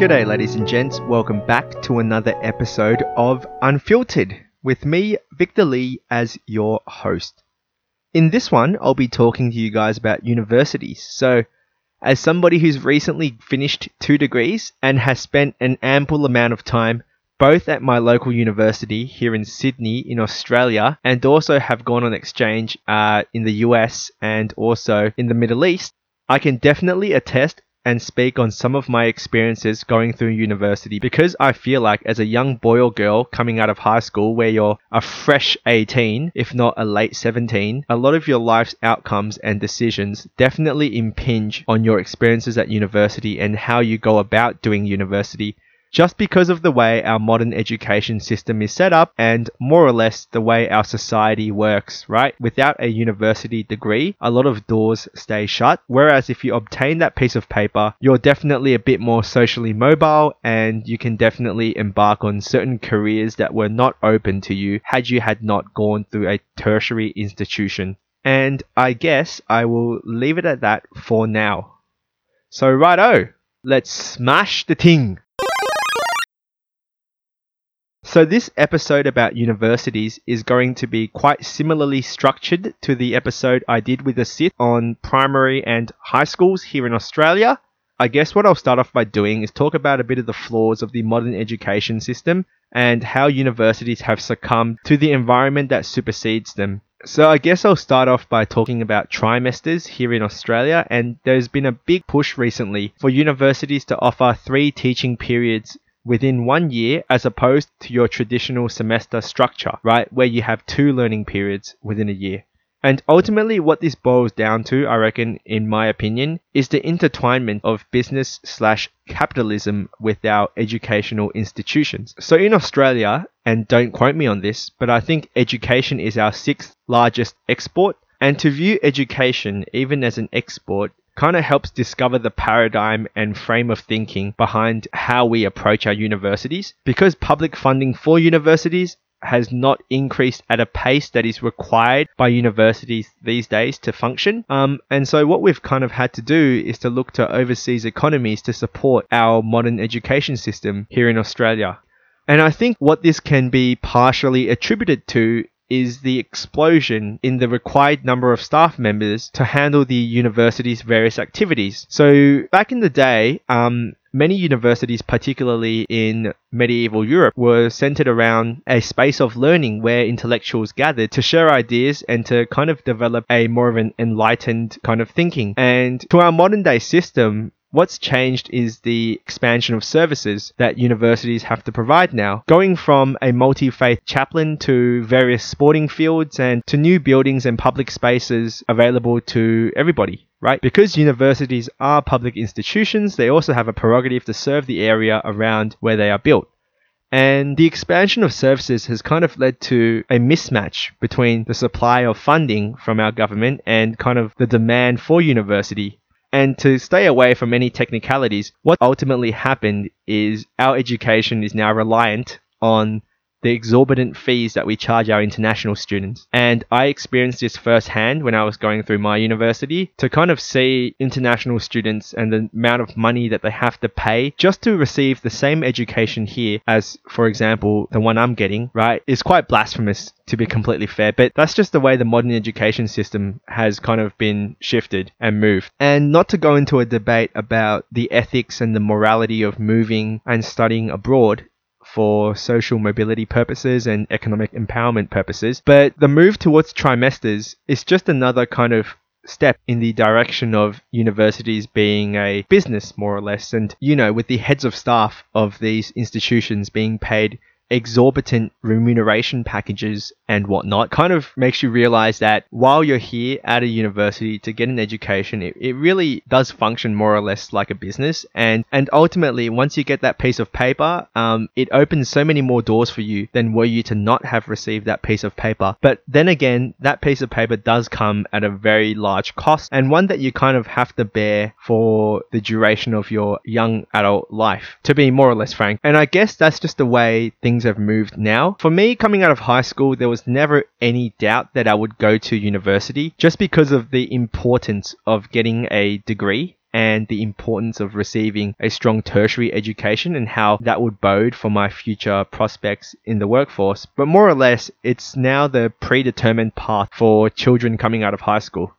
G'day, ladies and gents. Welcome back to another episode of Unfiltered with me, Victor Lee, as your host. In this one, I'll be talking to you guys about universities. So, as somebody who's recently finished two degrees and has spent an ample amount of time both at my local university here in Sydney in Australia and also have gone on exchange uh, in the US and also in the Middle East, I can definitely attest and speak on some of my experiences going through university. Because I feel like as a young boy or girl coming out of high school where you're a fresh 18, if not a late 17, a lot of your life's outcomes and decisions definitely impinge on your experiences at university and how you go about doing university just because of the way our modern education system is set up and more or less the way our society works, right? Without a university degree, a lot of doors stay shut. Whereas if you obtain that piece of paper, you're definitely a bit more socially mobile and you can definitely embark on certain careers that were not open to you had you had not gone through a tertiary institution. And I guess I will leave it at that for now. So, righto, let's smash the ting. So, this episode about universities is going to be quite similarly structured to the episode I did with Asith on primary and high schools here in Australia. I guess what I'll start off by doing is talk about a bit of the flaws of the modern education system and how universities have succumbed to the environment that supersedes them. So, I guess I'll start off by talking about trimesters here in Australia, and there's been a big push recently for universities to offer three teaching periods within one year as opposed to your traditional semester structure, right, where you have two learning periods within a year. And ultimately, what this boils down to, I reckon, in my opinion, is the intertwinement of business slash capitalism with our educational institutions. So in Australia, and don't quote me on this, but I think education is our sixth largest export. And to view education even as an export kind of helps discover the paradigm and frame of thinking behind how we approach our universities. Because public funding for universities has not increased at a pace that is required by universities these days to function. Um, and so, what we've kind of had to do is to look to overseas economies to support our modern education system here in Australia. And I think what this can be partially attributed to is the explosion in the required number of staff members to handle the university's various activities. So back in the day, um, many universities, particularly in medieval Europe, were centered around a space of learning where intellectuals gathered to share ideas and to kind of develop a more of an enlightened kind of thinking. And to our modern day system, What's changed is the expansion of services that universities have to provide now, going from a multi faith chaplain to various sporting fields and to new buildings and public spaces available to everybody, right? Because universities are public institutions, they also have a prerogative to serve the area around where they are built. And the expansion of services has kind of led to a mismatch between the supply of funding from our government and kind of the demand for university and to stay away from any technicalities, what ultimately happened is our education is now reliant on the exorbitant fees that we charge our international students. And I experienced this firsthand when I was going through my university to kind of see international students and the amount of money that they have to pay just to receive the same education here as, for example, the one I'm getting, right, is quite blasphemous to be completely fair. But that's just the way the modern education system has kind of been shifted and moved. And not to go into a debate about the ethics and the morality of moving and studying abroad, for social mobility purposes and economic empowerment purposes. But the move towards trimesters is just another kind of step in the direction of universities being a business, more or less. And, you know, with the heads of staff of these institutions being paid exorbitant remuneration packages and whatnot kind of makes you realize that while you're here at a university to get an education, it, it really does function more or less like a business. And, and ultimately, once you get that piece of paper, um, it opens so many more doors for you than were you to not have received that piece of paper. But then again, that piece of paper does come at a very large cost and one that you kind of have to bear for the duration of your young adult life, to be more or less frank. And I guess that's just the way things things have moved now. For me, coming out of high school, there was never any doubt that I would go to university just because of the importance of getting a degree and the importance of receiving a strong tertiary education and how that would bode for my future prospects in the workforce. But more or less, it's now the predetermined path for children coming out of high school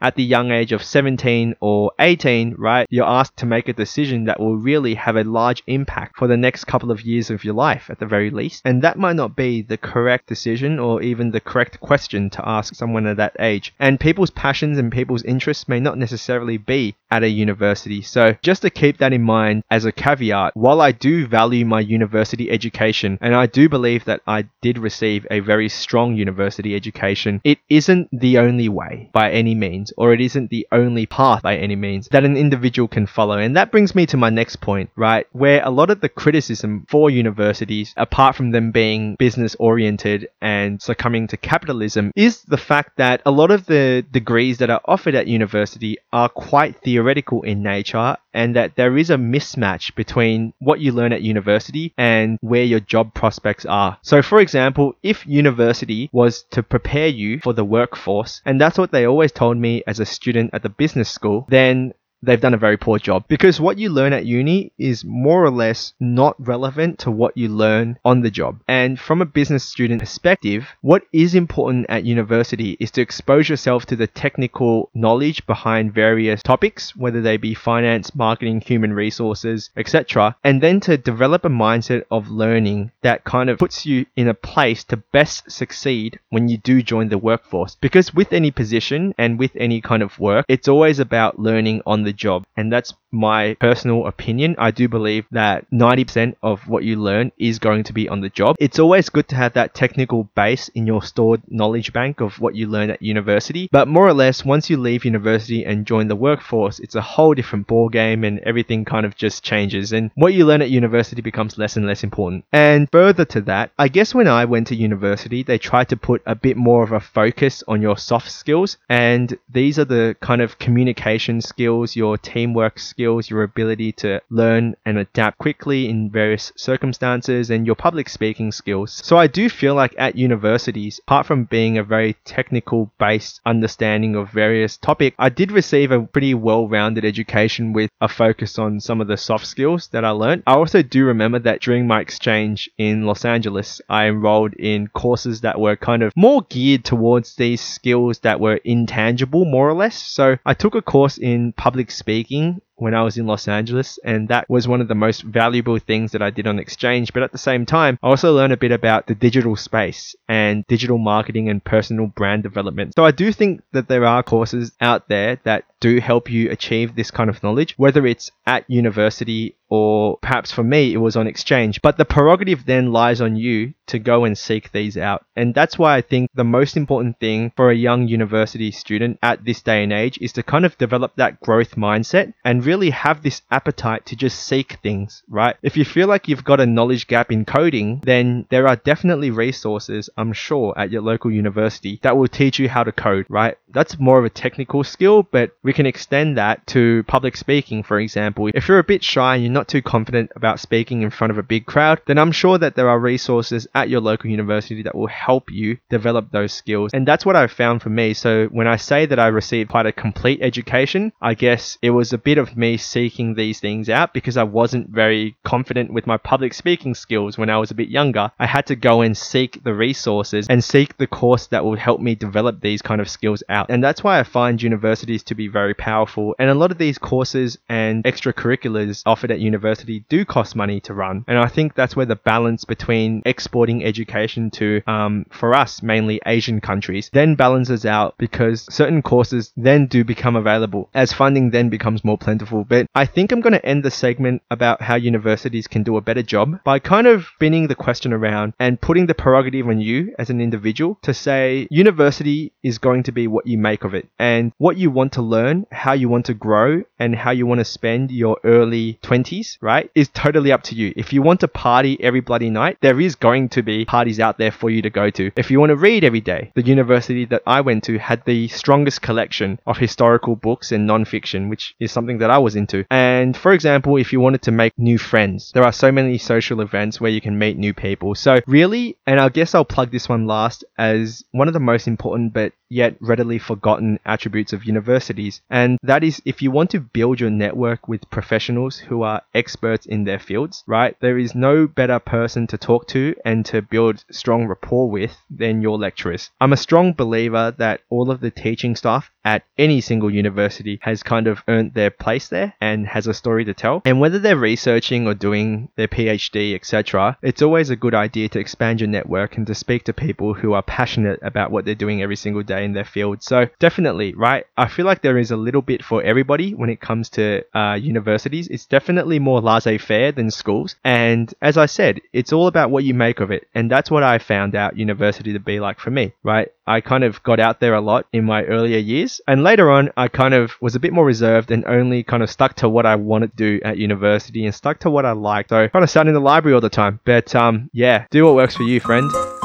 at the young age of 17 or 18, right, you're asked to make a decision that will really have a large impact for the next couple of years of your life at the very least. And that might not be the correct decision or even the correct question to ask someone at that age. And people's passions and people's interests may not necessarily be at a university. So just to keep that in mind as a caveat, while I do value my university education and I do believe that I did receive a very strong university education, it isn't the only way by any means means, or it isn't the only path by any means that an individual can follow. And that brings me to my next point, right? Where a lot of the criticism for universities, apart from them being business oriented and succumbing to capitalism, is the fact that a lot of the degrees that are offered at university are quite theoretical in nature and that there is a mismatch between what you learn at university and where your job prospects are. So, for example, if university was to prepare you for the workforce, and that's what they always told me as a student at the business school, then they've done a very poor job because what you learn at uni is more or less not relevant to what you learn on the job. And from a business student perspective, what is important at university is to expose yourself to the technical knowledge behind various topics, whether they be finance, marketing, human resources, etc. And then to develop a mindset of learning that kind of puts you in a place to best succeed when you do join the workforce. Because with any position and with any kind of work, it's always about learning on the job. And that's my personal opinion. I do believe that 90% of what you learn is going to be on the job. It's always good to have that technical base in your stored knowledge bank of what you learn at university. But more or less, once you leave university and join the workforce, it's a whole different ball game and everything kind of just changes. And what you learn at university becomes less and less important. And further to that, I guess when I went to university, they tried to put a bit more of a focus on your soft skills. And these are the kind of communication skills, your teamwork skills your ability to learn and adapt quickly in various circumstances, and your public speaking skills. So I do feel like at universities, apart from being a very technical based understanding of various topics, I did receive a pretty well rounded education with a focus on some of the soft skills that I learned. I also do remember that during my exchange in Los Angeles, I enrolled in courses that were kind of more geared towards these skills that were intangible, more or less. So I took a course in public speaking when I was in Los Angeles, and that was one of the most valuable things that I did on exchange. But at the same time, I also learned a bit about the digital space and digital marketing and personal brand development. So I do think that there are courses out there that do help you achieve this kind of knowledge, whether it's at university or perhaps for me, it was on exchange. But the prerogative then lies on you to go and seek these out. And that's why I think the most important thing for a young university student at this day and age is to kind of develop that growth mindset and really have this appetite to just seek things, right? If you feel like you've got a knowledge gap in coding, then there are definitely resources, I'm sure, at your local university that will teach you how to code, right? That's more of a technical skill, but we can extend that to public speaking, for example. If you're a bit shy and you're not too confident about speaking in front of a big crowd, then I'm sure that there are resources at your local university that will help you develop those skills. And that's what I've found for me. So when I say that I received quite a complete education, I guess it was a bit of me seeking these things out because I wasn't very confident with my public speaking skills when I was a bit younger. I had to go and seek the resources and seek the course that would help me develop these kind of skills out. And that's why I find universities to be very powerful. And a lot of these courses and extracurriculars offered at university do cost money to run. And I think that's where the balance between exporting education to, um, for us, mainly Asian countries, then balances out because certain courses then do become available as funding then becomes more plentiful. But I think I'm going to end the segment about how universities can do a better job by kind of spinning the question around and putting the prerogative on you as an individual to say university is going to be what you make of it and what you want to learn, how you want to grow, and how you want to spend your early 20s 20s, right, is totally up to you. If you want to party every bloody night, there is going to be parties out there for you to go to. If you want to read every day, the university that I went to had the strongest collection of historical books and non-fiction, which is something that I was into. And for example, if you wanted to make new friends, there are so many social events where you can meet new people. So really, and I guess I'll plug this one last as one of the most important but yet readily forgotten attributes of universities. And that is if you want to build your network with professionals who are experts in their fields, right? There is no better person to talk to and to build strong rapport with than your lecturers. I'm a strong believer that all of the teaching staff at any single university has kind of earned their place there and has a story to tell. And whether they're researching or doing their PhD, etc., it's always a good idea to expand your network and to speak to people who are passionate about what they're doing every single day in their field. So definitely, right? I feel like there is a little bit for everybody when it comes to uh, universities. It's definitely more laissez-faire than schools. And as I said, it's all about what you make of it. And that's what I found out university to be like for me, right? I kind of got out there a lot in my earlier years. And later on, I kind of was a bit more reserved and only kind of stuck to what I wanted to do at university and stuck to what I liked. So kind of sat in the library all the time. But um, yeah, do what works for you, friend.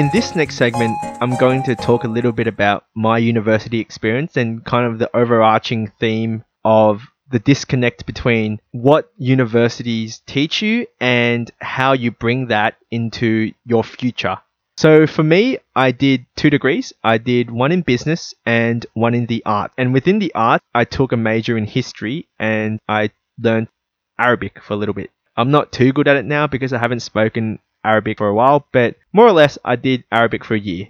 In this next segment, I'm going to talk a little bit about my university experience and kind of the overarching theme of the disconnect between what universities teach you and how you bring that into your future. So for me, I did two degrees. I did one in business and one in the art. And within the art, I took a major in history and I learned Arabic for a little bit. I'm not too good at it now because I haven't spoken Arabic for a while, but more or less I did Arabic for a year.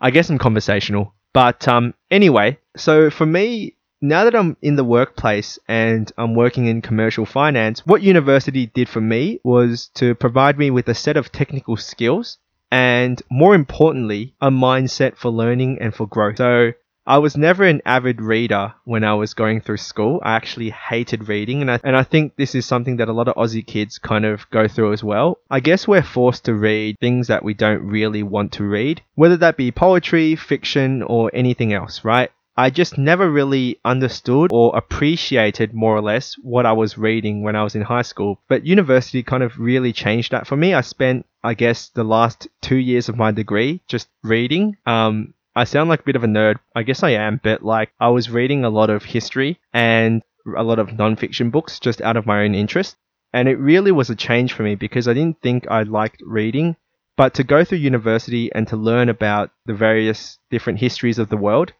I guess I'm conversational. But um, anyway, so for me, now that I'm in the workplace and I'm working in commercial finance, what university did for me was to provide me with a set of technical skills and more importantly, a mindset for learning and for growth. So I was never an avid reader when I was going through school. I actually hated reading, and I, and I think this is something that a lot of Aussie kids kind of go through as well. I guess we're forced to read things that we don't really want to read, whether that be poetry, fiction, or anything else, right? I just never really understood or appreciated more or less what I was reading when I was in high school. But university kind of really changed that for me. I spent, I guess, the last two years of my degree just reading. Um, I sound like a bit of a nerd. I guess I am, but like I was reading a lot of history and a lot of nonfiction books just out of my own interest. And it really was a change for me because I didn't think I liked reading. But to go through university and to learn about the various different histories of the world,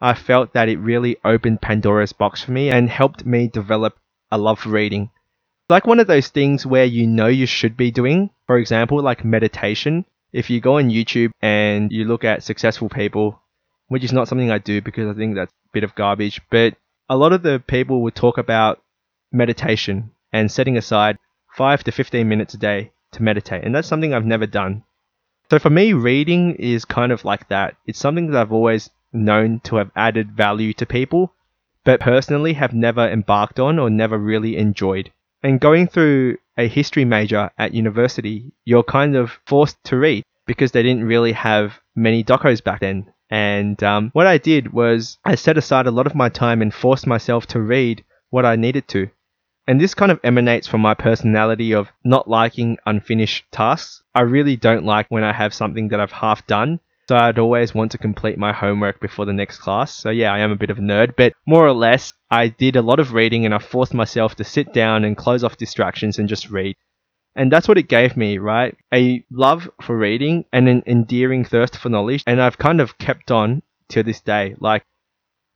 I felt that it really opened Pandora's box for me and helped me develop a love for reading. Like one of those things where you know you should be doing, for example, like meditation, if you go on YouTube and you look at successful people, which is not something I do because I think that's a bit of garbage, but a lot of the people would talk about meditation and setting aside 5 to 15 minutes a day to meditate. And that's something I've never done. So for me, reading is kind of like that. It's something that I've always known to have added value to people, but personally have never embarked on or never really enjoyed. And going through a history major at university, you're kind of forced to read because they didn't really have many docos back then. And um, what I did was I set aside a lot of my time and forced myself to read what I needed to. And this kind of emanates from my personality of not liking unfinished tasks. I really don't like when I have something that I've half done so I'd always want to complete my homework before the next class. So yeah, I am a bit of a nerd, but more or less, I did a lot of reading and I forced myself to sit down and close off distractions and just read. And that's what it gave me, right? A love for reading and an endearing thirst for knowledge. And I've kind of kept on to this day. Like,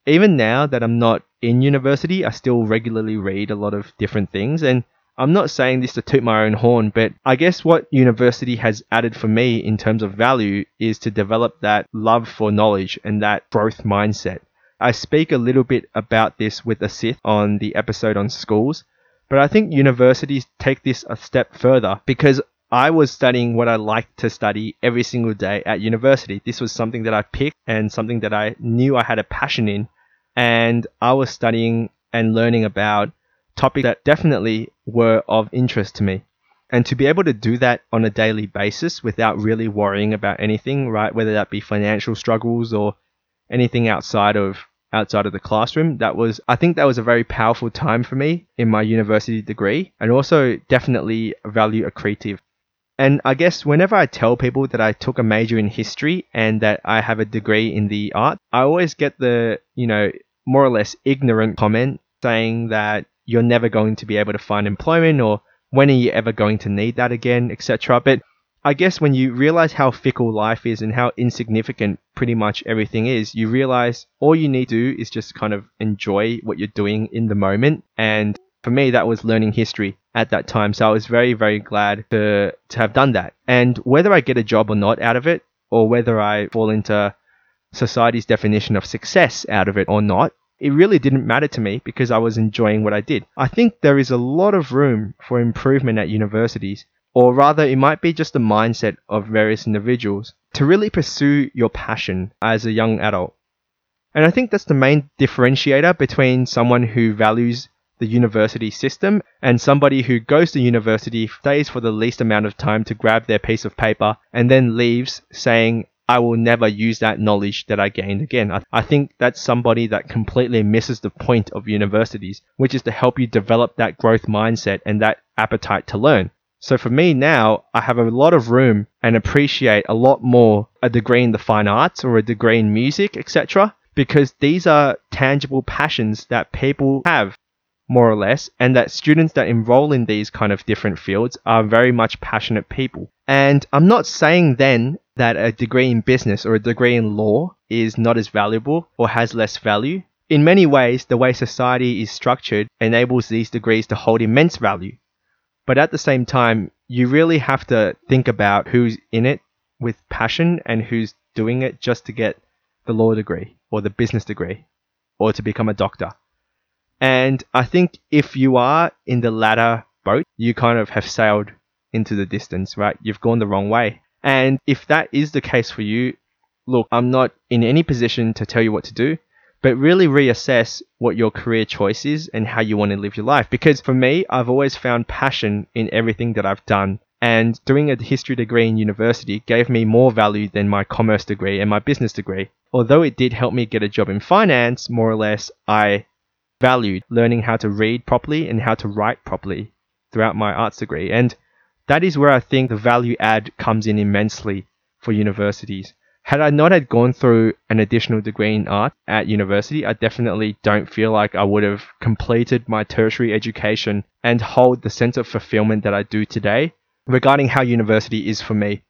even now that I'm not in university, I still regularly read a lot of different things. And I'm not saying this to toot my own horn, but I guess what university has added for me in terms of value is to develop that love for knowledge and that growth mindset. I speak a little bit about this with Asith on the episode on schools, but I think universities take this a step further because I was studying what I liked to study every single day at university. This was something that I picked and something that I knew I had a passion in. And I was studying and learning about topics that definitely were of interest to me. And to be able to do that on a daily basis without really worrying about anything, right? Whether that be financial struggles or anything outside of outside of the classroom, that was I think that was a very powerful time for me in my university degree and also definitely value accretive. And I guess whenever I tell people that I took a major in history and that I have a degree in the art, I always get the, you know, more or less ignorant comment saying that you're never going to be able to find employment or when are you ever going to need that again, etc. But I guess when you realize how fickle life is and how insignificant pretty much everything is, you realize all you need to do is just kind of enjoy what you're doing in the moment. And for me, that was learning history at that time. So I was very, very glad to, to have done that. And whether I get a job or not out of it, or whether I fall into society's definition of success out of it or not, it really didn't matter to me because I was enjoying what I did. I think there is a lot of room for improvement at universities or rather it might be just the mindset of various individuals to really pursue your passion as a young adult. And I think that's the main differentiator between someone who values the university system and somebody who goes to university, stays for the least amount of time to grab their piece of paper, and then leaves saying, I will never use that knowledge that I gained again. I, think that's somebody that completely misses the point of universities, which is to help you develop that growth mindset and that appetite to learn. So for me now, I have a lot of room and appreciate a lot more a degree in the fine arts or a degree in music, etc. Because these are tangible passions that people have, more or less, and that students that enroll in these kind of different fields are very much passionate people. And I'm not saying then that a degree in business or a degree in law is not as valuable or has less value. In many ways, the way society is structured enables these degrees to hold immense value. But at the same time, you really have to think about who's in it with passion and who's doing it just to get the law degree or the business degree or to become a doctor. And I think if you are in the latter boat, you kind of have sailed into the distance, right? You've gone the wrong way. And if that is the case for you, look, I'm not in any position to tell you what to do but really reassess what your career choice is and how you want to live your life. Because for me, I've always found passion in everything that I've done. And doing a history degree in university gave me more value than my commerce degree and my business degree. Although it did help me get a job in finance, more or less, I valued learning how to read properly and how to write properly throughout my arts degree. And that is where I think the value add comes in immensely for universities. Had I not had gone through an additional degree in art at university, I definitely don't feel like I would have completed my tertiary education and hold the sense of fulfillment that I do today regarding how university is for me.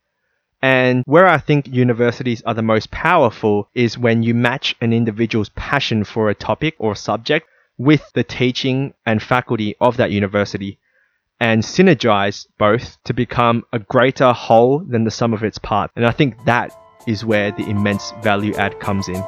And where I think universities are the most powerful is when you match an individual's passion for a topic or subject with the teaching and faculty of that university and synergize both to become a greater whole than the sum of its parts. And I think that is where the immense value add comes in.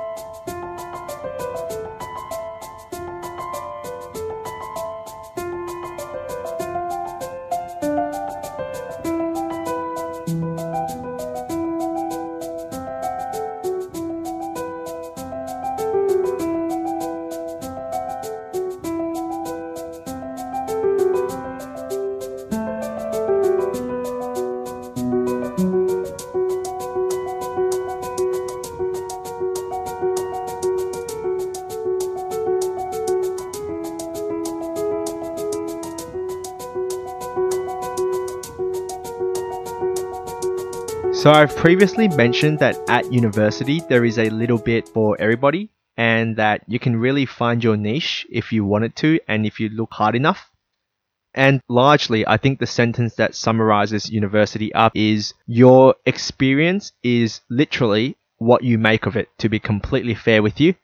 So I've previously mentioned that at university there is a little bit for everybody and that you can really find your niche if you wanted to and if you look hard enough. And largely, I think the sentence that summarizes university up is your experience is literally what you make of it, to be completely fair with you.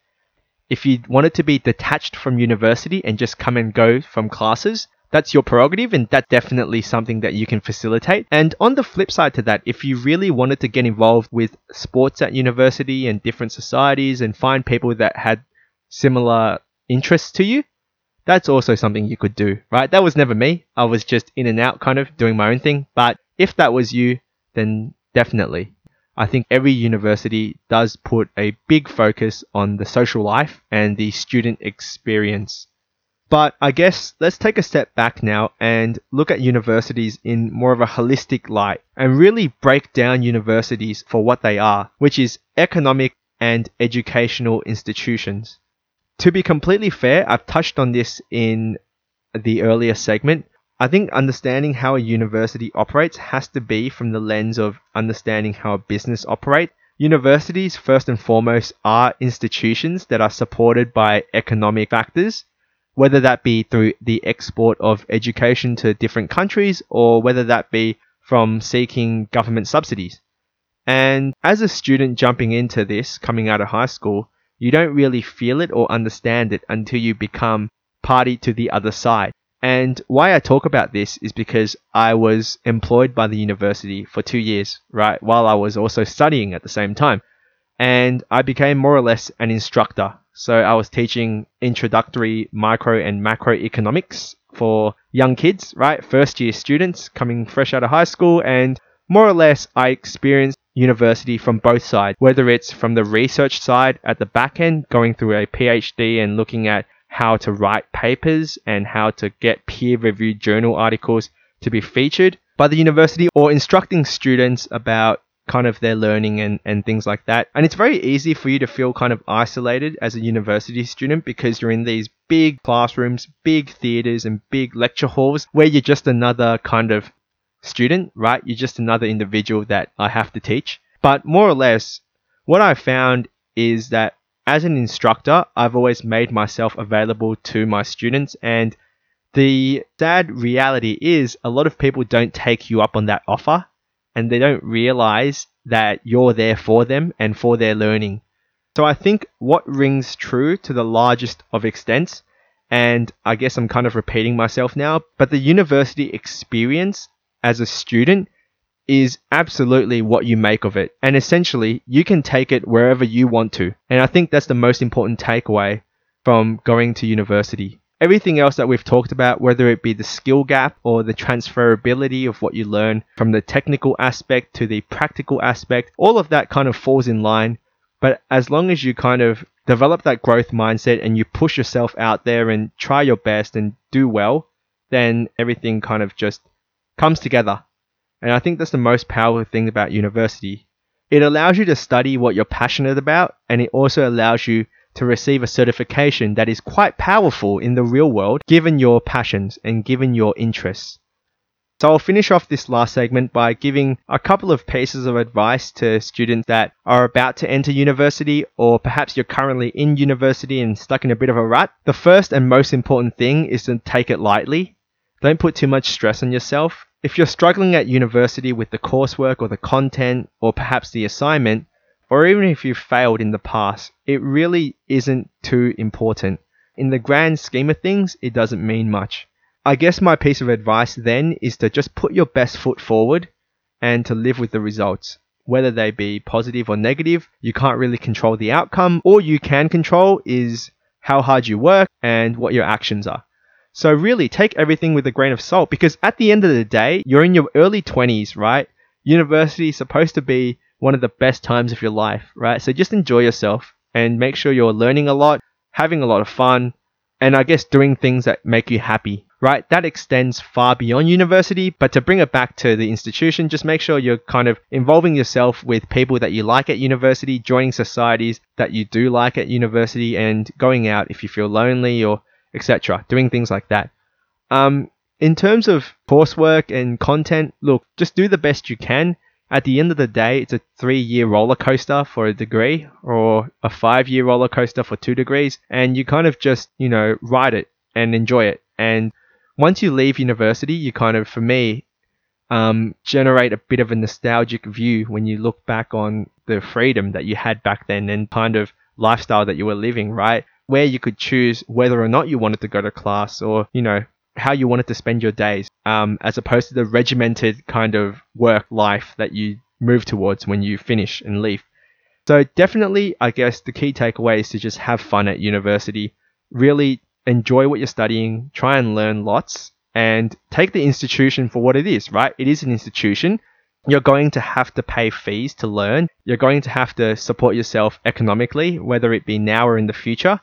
If you wanted to be detached from university and just come and go from classes, that's your prerogative and that's definitely something that you can facilitate. And on the flip side to that, if you really wanted to get involved with sports at university and different societies and find people that had similar interests to you, that's also something you could do, right? That was never me. I was just in and out kind of doing my own thing. But if that was you, then definitely. I think every university does put a big focus on the social life and the student experience but I guess let's take a step back now and look at universities in more of a holistic light and really break down universities for what they are, which is economic and educational institutions. To be completely fair, I've touched on this in the earlier segment. I think understanding how a university operates has to be from the lens of understanding how a business operates. Universities, first and foremost, are institutions that are supported by economic factors, whether that be through the export of education to different countries or whether that be from seeking government subsidies. And as a student jumping into this, coming out of high school, you don't really feel it or understand it until you become party to the other side. And why I talk about this is because I was employed by the university for two years, right, while I was also studying at the same time. And I became more or less an instructor. So I was teaching introductory micro and macroeconomics for young kids, right? First year students coming fresh out of high school. And more or less, I experienced university from both sides, whether it's from the research side at the back end, going through a PhD and looking at how to write papers and how to get peer reviewed journal articles to be featured by the university or instructing students about kind of their learning and, and things like that. And it's very easy for you to feel kind of isolated as a university student because you're in these big classrooms, big theaters, and big lecture halls where you're just another kind of student, right? You're just another individual that I have to teach. But more or less, what I found is that as an instructor, I've always made myself available to my students. And the sad reality is a lot of people don't take you up on that offer and they don't realize that you're there for them and for their learning. So I think what rings true to the largest of extents, and I guess I'm kind of repeating myself now, but the university experience as a student is absolutely what you make of it. And essentially, you can take it wherever you want to. And I think that's the most important takeaway from going to university. Everything else that we've talked about, whether it be the skill gap or the transferability of what you learn from the technical aspect to the practical aspect, all of that kind of falls in line. But as long as you kind of develop that growth mindset and you push yourself out there and try your best and do well, then everything kind of just comes together. And I think that's the most powerful thing about university. It allows you to study what you're passionate about, and it also allows you to receive a certification that is quite powerful in the real world given your passions and given your interests. So I'll finish off this last segment by giving a couple of pieces of advice to students that are about to enter university or perhaps you're currently in university and stuck in a bit of a rut. The first and most important thing is to take it lightly. Don't put too much stress on yourself. If you're struggling at university with the coursework or the content or perhaps the assignment, or even if you've failed in the past, it really isn't too important. In the grand scheme of things, it doesn't mean much. I guess my piece of advice then is to just put your best foot forward and to live with the results. Whether they be positive or negative, you can't really control the outcome. All you can control is how hard you work and what your actions are. So really take everything with a grain of salt because at the end of the day, you're in your early 20s, right? University is supposed to be one of the best times of your life, right? So just enjoy yourself and make sure you're learning a lot, having a lot of fun, and I guess doing things that make you happy, right? That extends far beyond university, but to bring it back to the institution, just make sure you're kind of involving yourself with people that you like at university, joining societies that you do like at university, and going out if you feel lonely or etc. Doing things like that. Um, in terms of coursework and content, look, just do the best you can at the end of the day, it's a three year roller coaster for a degree or a five year roller coaster for two degrees. And you kind of just, you know, ride it and enjoy it. And once you leave university, you kind of, for me, um, generate a bit of a nostalgic view when you look back on the freedom that you had back then and kind of lifestyle that you were living, right? Where you could choose whether or not you wanted to go to class or, you know, how you wanted to spend your days, um, as opposed to the regimented kind of work life that you move towards when you finish and leave. So definitely, I guess the key takeaway is to just have fun at university, really enjoy what you're studying, try and learn lots, and take the institution for what it is, right? It is an institution. You're going to have to pay fees to learn. You're going to have to support yourself economically, whether it be now or in the future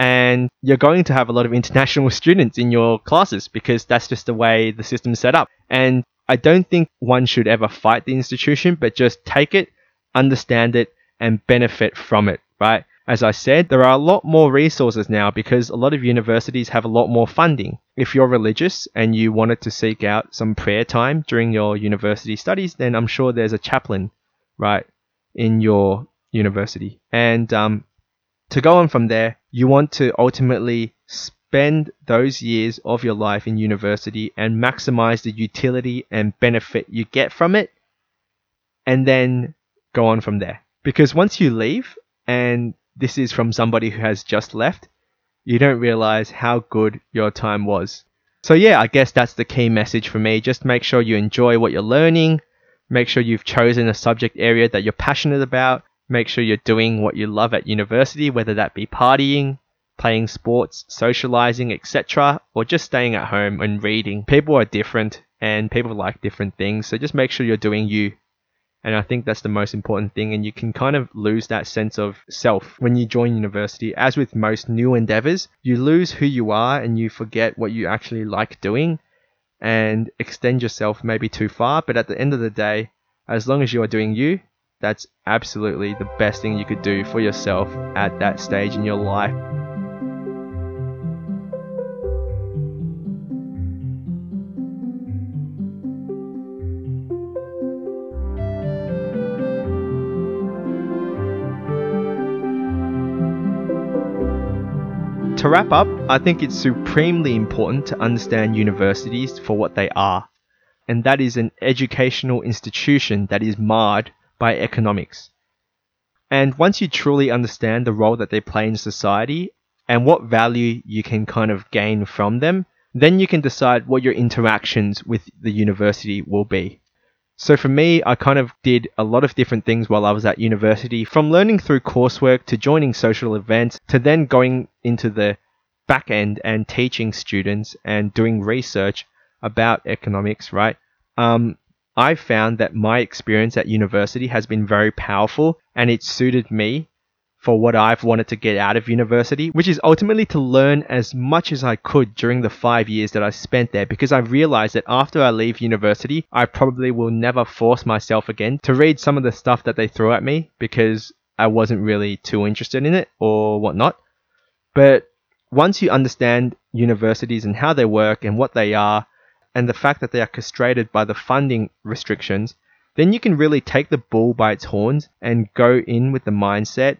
and you're going to have a lot of international students in your classes because that's just the way the system's set up. And I don't think one should ever fight the institution, but just take it, understand it, and benefit from it, right? As I said, there are a lot more resources now because a lot of universities have a lot more funding. if you're religious and you wanted to seek out some prayer time during your university studies, then I'm sure there's a chaplain, right, in your university. And um, to go on from there, you want to ultimately spend those years of your life in university and maximize the utility and benefit you get from it, and then go on from there. Because once you leave, and this is from somebody who has just left, you don't realize how good your time was. So, yeah, I guess that's the key message for me. Just make sure you enjoy what you're learning, make sure you've chosen a subject area that you're passionate about, make sure you're doing what you love at university, whether that be partying, playing sports, socializing, etc., or just staying at home and reading. People are different and people like different things, so just make sure you're doing you. And I think that's the most important thing, and you can kind of lose that sense of self when you join university. As with most new endeavors, you lose who you are and you forget what you actually like doing and extend yourself maybe too far. But at the end of the day, as long as you are doing you, that's absolutely the best thing you could do for yourself at that stage in your life. To wrap up, I think it's supremely important to understand universities for what they are, and that is an educational institution that is marred by economics. And once you truly understand the role that they play in society and what value you can kind of gain from them, then you can decide what your interactions with the university will be. So for me, I kind of did a lot of different things while I was at university, from learning through coursework to joining social events to then going into the back end and teaching students and doing research about economics, right? Um, I found that my experience at university has been very powerful and it suited me for what I've wanted to get out of university, which is ultimately to learn as much as I could during the five years that I spent there because I realized that after I leave university, I probably will never force myself again to read some of the stuff that they throw at me because I wasn't really too interested in it or whatnot. But once you understand universities and how they work and what they are, and the fact that they are castrated by the funding restrictions, then you can really take the bull by its horns and go in with the mindset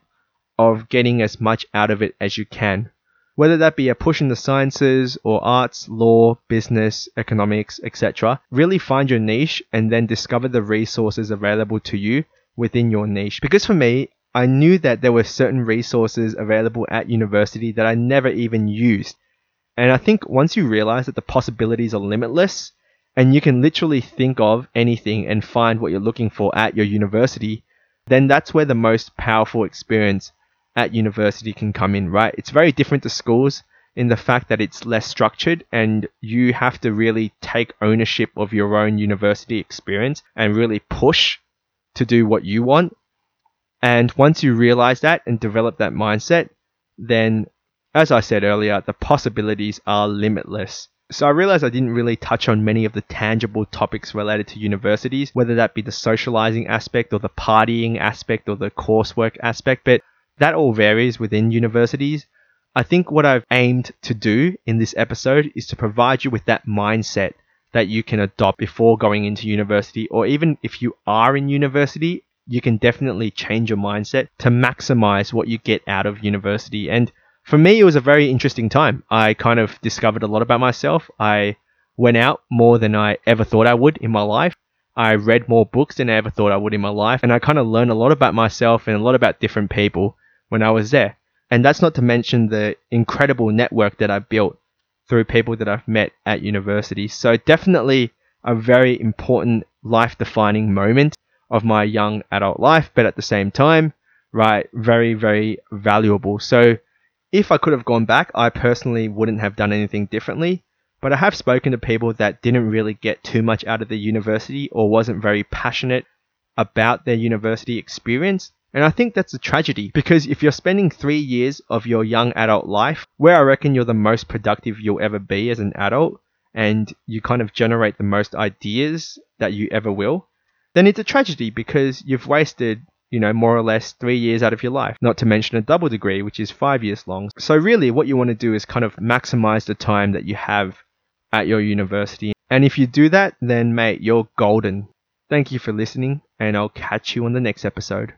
of getting as much out of it as you can. Whether that be a push in the sciences or arts, law, business, economics, etc., really find your niche and then discover the resources available to you within your niche. Because for me, I knew that there were certain resources available at university that I never even used. And I think once you realize that the possibilities are limitless and you can literally think of anything and find what you're looking for at your university, then that's where the most powerful experience at university can come in, right? It's very different to schools in the fact that it's less structured and you have to really take ownership of your own university experience and really push to do what you want. And once you realize that and develop that mindset, then as I said earlier, the possibilities are limitless. So I realized I didn't really touch on many of the tangible topics related to universities, whether that be the socializing aspect or the partying aspect or the coursework aspect, but that all varies within universities. I think what I've aimed to do in this episode is to provide you with that mindset that you can adopt before going into university, or even if you are in university, you can definitely change your mindset to maximize what you get out of university. And for me, it was a very interesting time. I kind of discovered a lot about myself. I went out more than I ever thought I would in my life. I read more books than I ever thought I would in my life, and I kind of learned a lot about myself and a lot about different people when I was there. And that's not to mention the incredible network that I built through people that I've met at university. So definitely a very important life defining moment of my young adult life, but at the same time, right, very, very valuable. So if I could have gone back, I personally wouldn't have done anything differently. But I have spoken to people that didn't really get too much out of the university or wasn't very passionate about their university experience. And I think that's a tragedy because if you're spending three years of your young adult life, where I reckon you're the most productive you'll ever be as an adult, and you kind of generate the most ideas that you ever will, then it's a tragedy because you've wasted, you know, more or less three years out of your life, not to mention a double degree, which is five years long. So, really, what you want to do is kind of maximize the time that you have at your university. And if you do that, then mate, you're golden. Thank you for listening, and I'll catch you on the next episode.